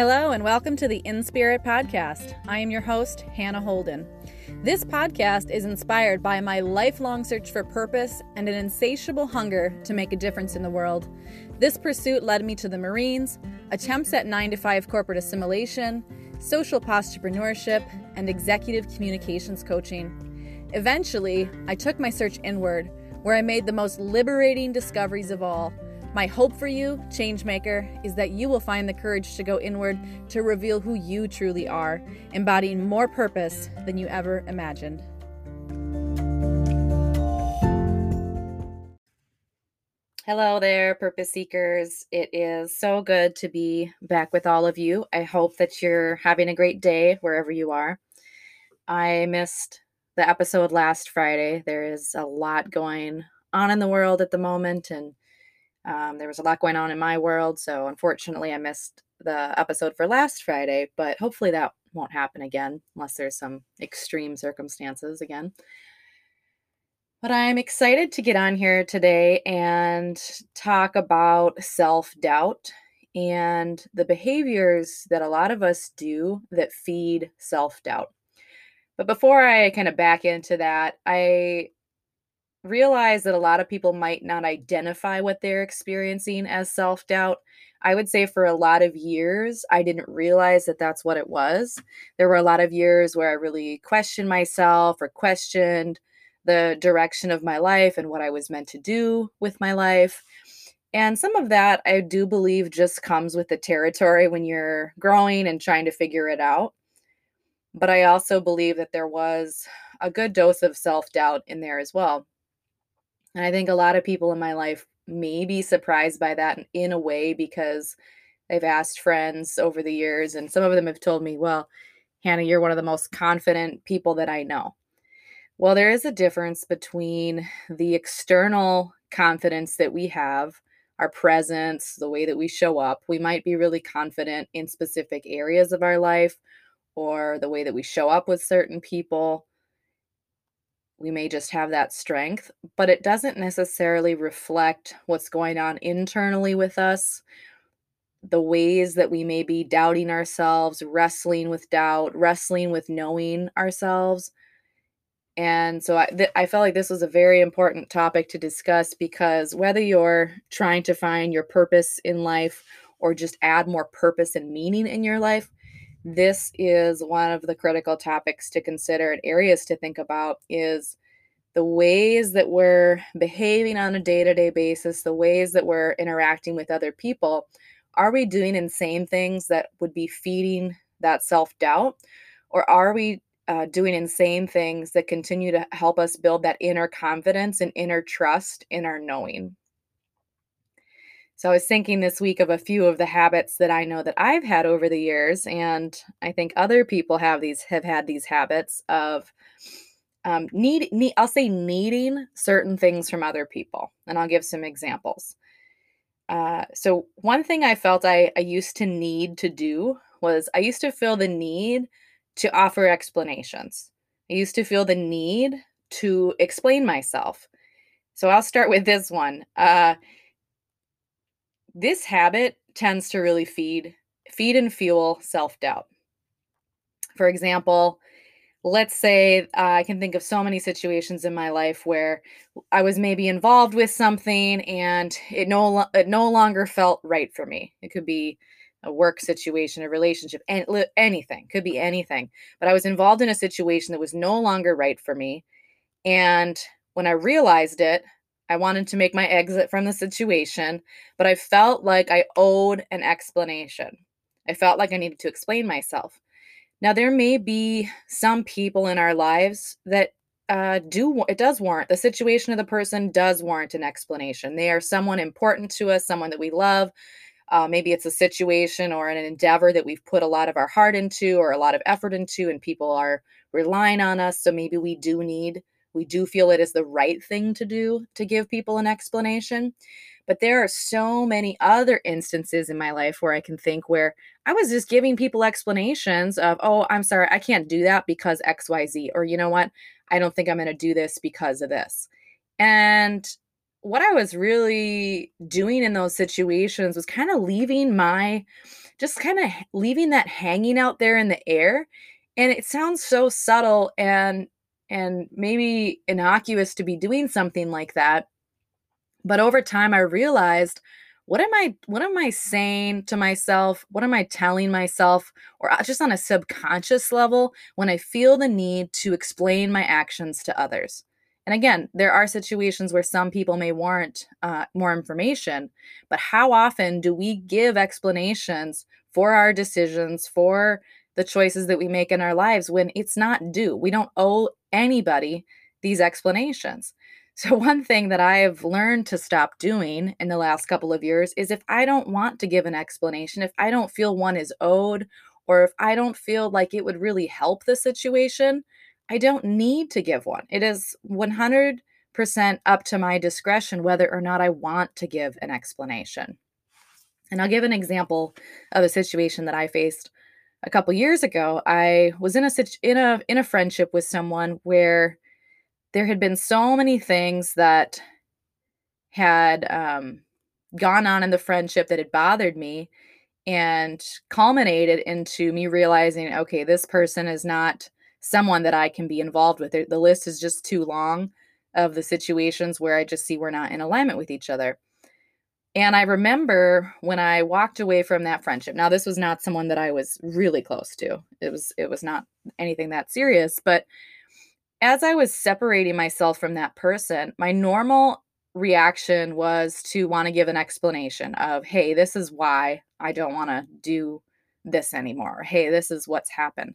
Hello, and welcome to the In Spirit podcast. I am your host, Hannah Holden. This podcast is inspired by my lifelong search for purpose and an insatiable hunger to make a difference in the world. This pursuit led me to the Marines, attempts at 9 to 5 corporate assimilation, social entrepreneurship, and executive communications coaching. Eventually, I took my search inward, where I made the most liberating discoveries of all my hope for you, Changemaker, is that you will find the courage to go inward to reveal who you truly are, embodying more purpose than you ever imagined. Hello there, purpose seekers. It is so good to be back with all of you. I hope that you're having a great day wherever you are. I missed the episode last Friday. There is a lot going on in the world at the moment, and um, there was a lot going on in my world, so unfortunately, I missed the episode for last Friday, but hopefully that won't happen again unless there's some extreme circumstances again. But I'm excited to get on here today and talk about self doubt and the behaviors that a lot of us do that feed self doubt. But before I kind of back into that, I realize that a lot of people might not identify what they're experiencing as self doubt. I would say for a lot of years, I didn't realize that that's what it was. There were a lot of years where I really questioned myself or questioned the direction of my life and what I was meant to do with my life. And some of that I do believe just comes with the territory when you're growing and trying to figure it out. But I also believe that there was a good dose of self doubt in there as well. And I think a lot of people in my life may be surprised by that in a way because I've asked friends over the years, and some of them have told me, Well, Hannah, you're one of the most confident people that I know. Well, there is a difference between the external confidence that we have, our presence, the way that we show up. We might be really confident in specific areas of our life or the way that we show up with certain people we may just have that strength, but it doesn't necessarily reflect what's going on internally with us, the ways that we may be doubting ourselves, wrestling with doubt, wrestling with knowing ourselves. And so I, th- I felt like this was a very important topic to discuss because whether you're trying to find your purpose in life or just add more purpose and meaning in your life, this is one of the critical topics to consider and areas to think about is the ways that we're behaving on a day-to-day basis the ways that we're interacting with other people. Are we doing insane things that would be feeding that self-doubt? Or are we uh, doing insane things that continue to help us build that inner confidence and inner trust in our knowing so I was thinking this week of a few of the habits that I know that I've had over the years, and I think other people have these have had these habits of um, need, need I'll say needing certain things from other people, and I'll give some examples. Uh, so one thing I felt I, I used to need to do was I used to feel the need to offer explanations. I used to feel the need to explain myself. So I'll start with this one. Uh, this habit tends to really feed feed and fuel self-doubt. For example, let's say uh, I can think of so many situations in my life where I was maybe involved with something and it no it no longer felt right for me. It could be a work situation, a relationship, and anything. Could be anything. But I was involved in a situation that was no longer right for me. And when I realized it, I wanted to make my exit from the situation, but I felt like I owed an explanation. I felt like I needed to explain myself. Now, there may be some people in our lives that uh, do it does warrant the situation of the person does warrant an explanation. They are someone important to us, someone that we love. Uh, maybe it's a situation or an endeavor that we've put a lot of our heart into or a lot of effort into, and people are relying on us. So maybe we do need we do feel it is the right thing to do to give people an explanation. But there are so many other instances in my life where I can think where I was just giving people explanations of, oh, I'm sorry, I can't do that because XYZ. Or, you know what? I don't think I'm going to do this because of this. And what I was really doing in those situations was kind of leaving my just kind of leaving that hanging out there in the air. And it sounds so subtle and and maybe innocuous to be doing something like that. But over time I realized what am I what am I saying to myself? What am I telling myself or uh, just on a subconscious level when I feel the need to explain my actions to others? And again, there are situations where some people may warrant uh, more information, but how often do we give explanations for our decisions, for the choices that we make in our lives when it's not due? We don't owe anybody these explanations. So, one thing that I have learned to stop doing in the last couple of years is if I don't want to give an explanation, if I don't feel one is owed, or if I don't feel like it would really help the situation, I don't need to give one. It is 100% up to my discretion whether or not I want to give an explanation. And I'll give an example of a situation that I faced a couple years ago. I was in a in a in a friendship with someone where there had been so many things that had um, gone on in the friendship that had bothered me and culminated into me realizing okay this person is not someone that I can be involved with. The list is just too long of the situations where I just see we're not in alignment with each other. And I remember when I walked away from that friendship. Now this was not someone that I was really close to. It was it was not anything that serious, but as I was separating myself from that person, my normal reaction was to want to give an explanation of, "Hey, this is why I don't want to do this anymore. Hey, this is what's happened."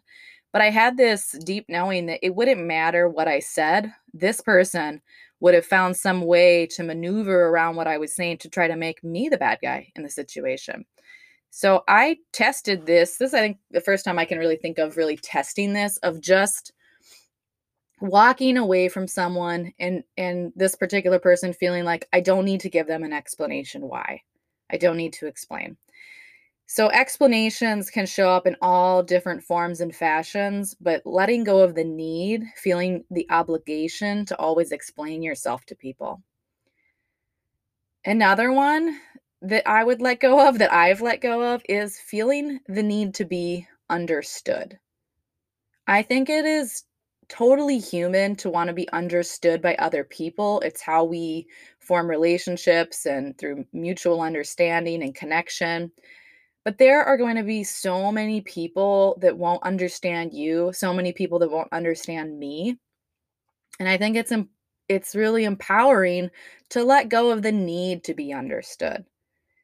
But I had this deep knowing that it wouldn't matter what I said. This person would have found some way to maneuver around what I was saying to try to make me the bad guy in the situation. So I tested this. This, I think, the first time I can really think of really testing this of just walking away from someone and and this particular person feeling like I don't need to give them an explanation why. I don't need to explain. So explanations can show up in all different forms and fashions, but letting go of the need, feeling the obligation to always explain yourself to people. Another one that I would let go of, that I've let go of, is feeling the need to be understood. I think it is totally human to want to be understood by other people. It's how we form relationships and through mutual understanding and connection. But there are going to be so many people that won't understand you, so many people that won't understand me. And I think it's it's really empowering to let go of the need to be understood.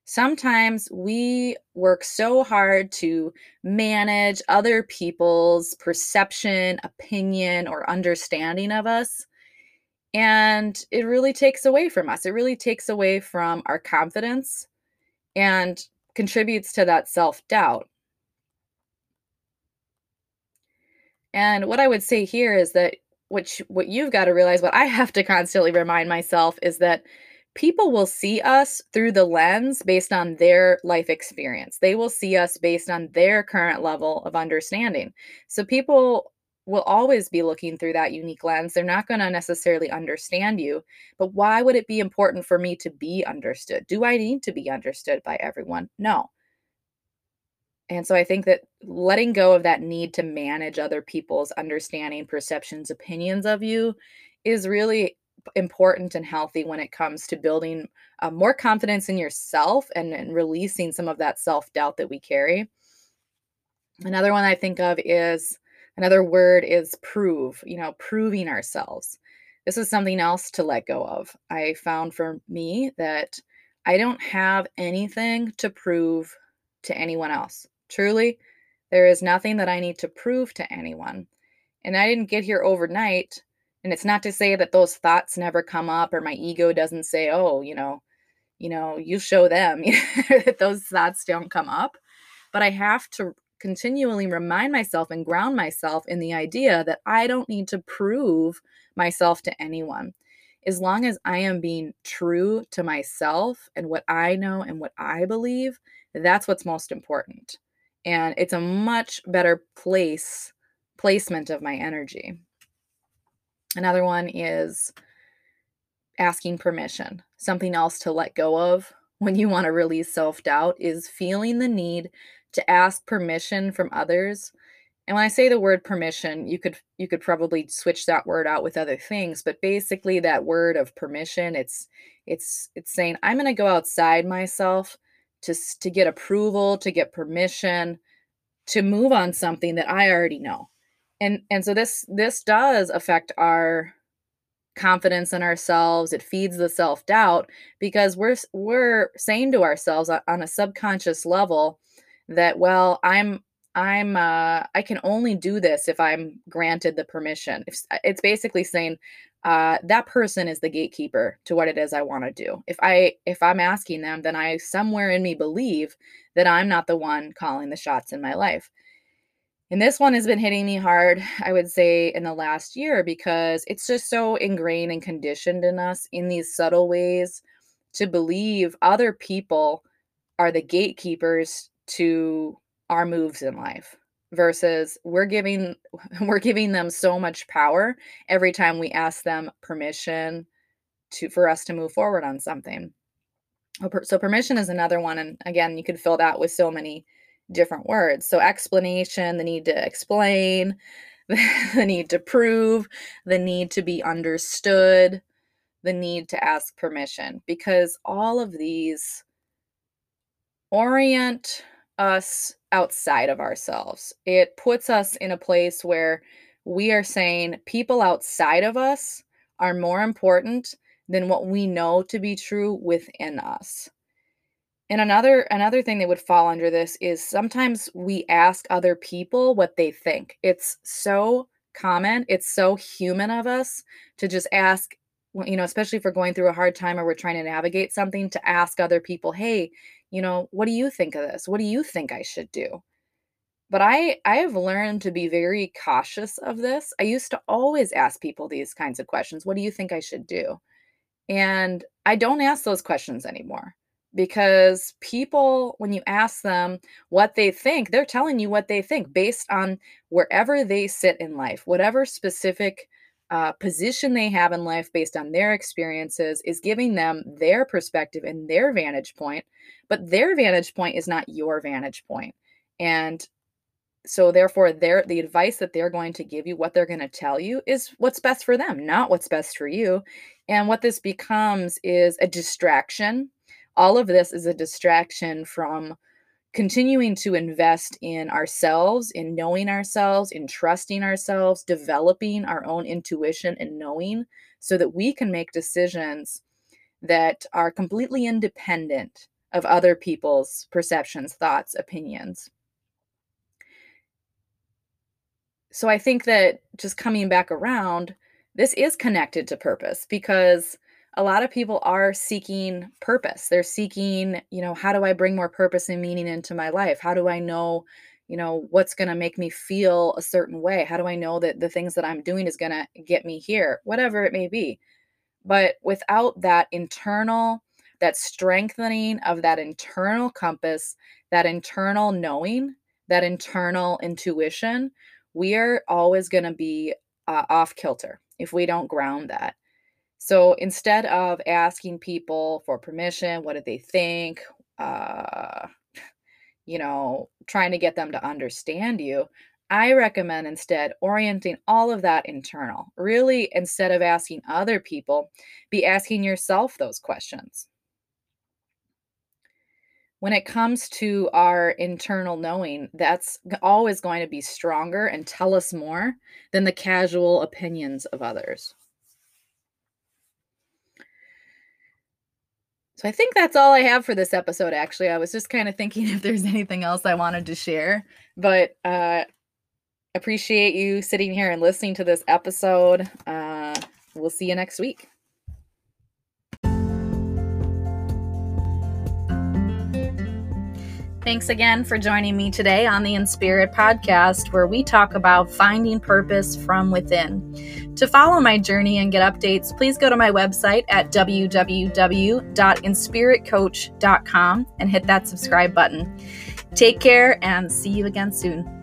Sometimes we work so hard to manage other people's perception, opinion, or understanding of us. And it really takes away from us. It really takes away from our confidence. And contributes to that self doubt. And what I would say here is that which what you've got to realize, what I have to constantly remind myself is that people will see us through the lens based on their life experience. They will see us based on their current level of understanding. So people will always be looking through that unique lens. They're not going to necessarily understand you, but why would it be important for me to be understood? Do I need to be understood by everyone? No. And so I think that letting go of that need to manage other people's understanding, perceptions, opinions of you is really important and healthy when it comes to building uh, more confidence in yourself and, and releasing some of that self doubt that we carry. Another one I think of is Another word is prove, you know, proving ourselves. This is something else to let go of. I found for me that I don't have anything to prove to anyone else. Truly, there is nothing that I need to prove to anyone. And I didn't get here overnight. And it's not to say that those thoughts never come up or my ego doesn't say, oh, you know, you know, you show them that those thoughts don't come up. But I have to continually remind myself and ground myself in the idea that I don't need to prove myself to anyone. As long as I am being true to myself and what I know and what I believe, that's what's most important. And it's a much better place placement of my energy. Another one is asking permission. Something else to let go of when you want to release self doubt is feeling the need to ask permission from others. And when I say the word permission, you could you could probably switch that word out with other things, but basically that word of permission, it's it's it's saying I'm going to go outside myself to to get approval, to get permission to move on something that I already know. And and so this this does affect our confidence in ourselves it feeds the self-doubt because we're we're saying to ourselves on a subconscious level that well i'm i'm uh i can only do this if i'm granted the permission. It's, it's basically saying uh that person is the gatekeeper to what it is i want to do. If i if i'm asking them then i somewhere in me believe that i'm not the one calling the shots in my life. And this one has been hitting me hard, I would say, in the last year because it's just so ingrained and conditioned in us in these subtle ways to believe other people are the gatekeepers to our moves in life versus we're giving we're giving them so much power every time we ask them permission to for us to move forward on something so permission is another one and again you could fill that with so many different words. So, explanation, the need to explain, the need to prove, the need to be understood, the need to ask permission, because all of these orient us outside of ourselves. It puts us in a place where we are saying people outside of us are more important than what we know to be true within us. And another another thing that would fall under this is sometimes we ask other people what they think. It's so common, it's so human of us to just ask you know, especially if we're going through a hard time or we're trying to navigate something to ask other people, "Hey, you know, what do you think of this? What do you think I should do?" But I I have learned to be very cautious of this. I used to always ask people these kinds of questions. What do you think I should do? And I don't ask those questions anymore because people when you ask them what they think they're telling you what they think based on wherever they sit in life whatever specific uh, position they have in life based on their experiences is giving them their perspective and their vantage point but their vantage point is not your vantage point. And so therefore the advice that they're going to give you what they're going to tell you is what's best for them not what's best for you. And what this becomes is a distraction. All of this is a distraction from continuing to invest in ourselves, in knowing ourselves, in trusting ourselves, developing our own intuition and knowing so that we can make decisions that are completely independent of other people's perceptions, thoughts, opinions. So I think that just coming back around, this is connected to purpose because a lot of people are seeking purpose. They're seeking, you know, how do I bring more purpose and meaning into my life? How do I know, you know, what's going to make me feel a certain way? How do I know that the things that I'm doing is going to get me here? Whatever it may be. But without that internal, that strengthening of that internal compass, that internal knowing, that internal intuition, we are always going to be uh, off kilter if we don't ground that. So instead of asking people for permission, what do they think? Uh, you know, trying to get them to understand you, I recommend instead orienting all of that internal. Really, instead of asking other people, be asking yourself those questions. When it comes to our internal knowing, that's always going to be stronger and tell us more than the casual opinions of others. So I think that's all I have for this episode, actually. I was just kind of thinking if there's anything else I wanted to share, but uh, appreciate you sitting here and listening to this episode. Uh, we'll see you next week. Thanks again for joining me today on the In Spirit podcast, where we talk about finding purpose from within. To follow my journey and get updates, please go to my website at www.inspiritcoach.com and hit that subscribe button. Take care and see you again soon.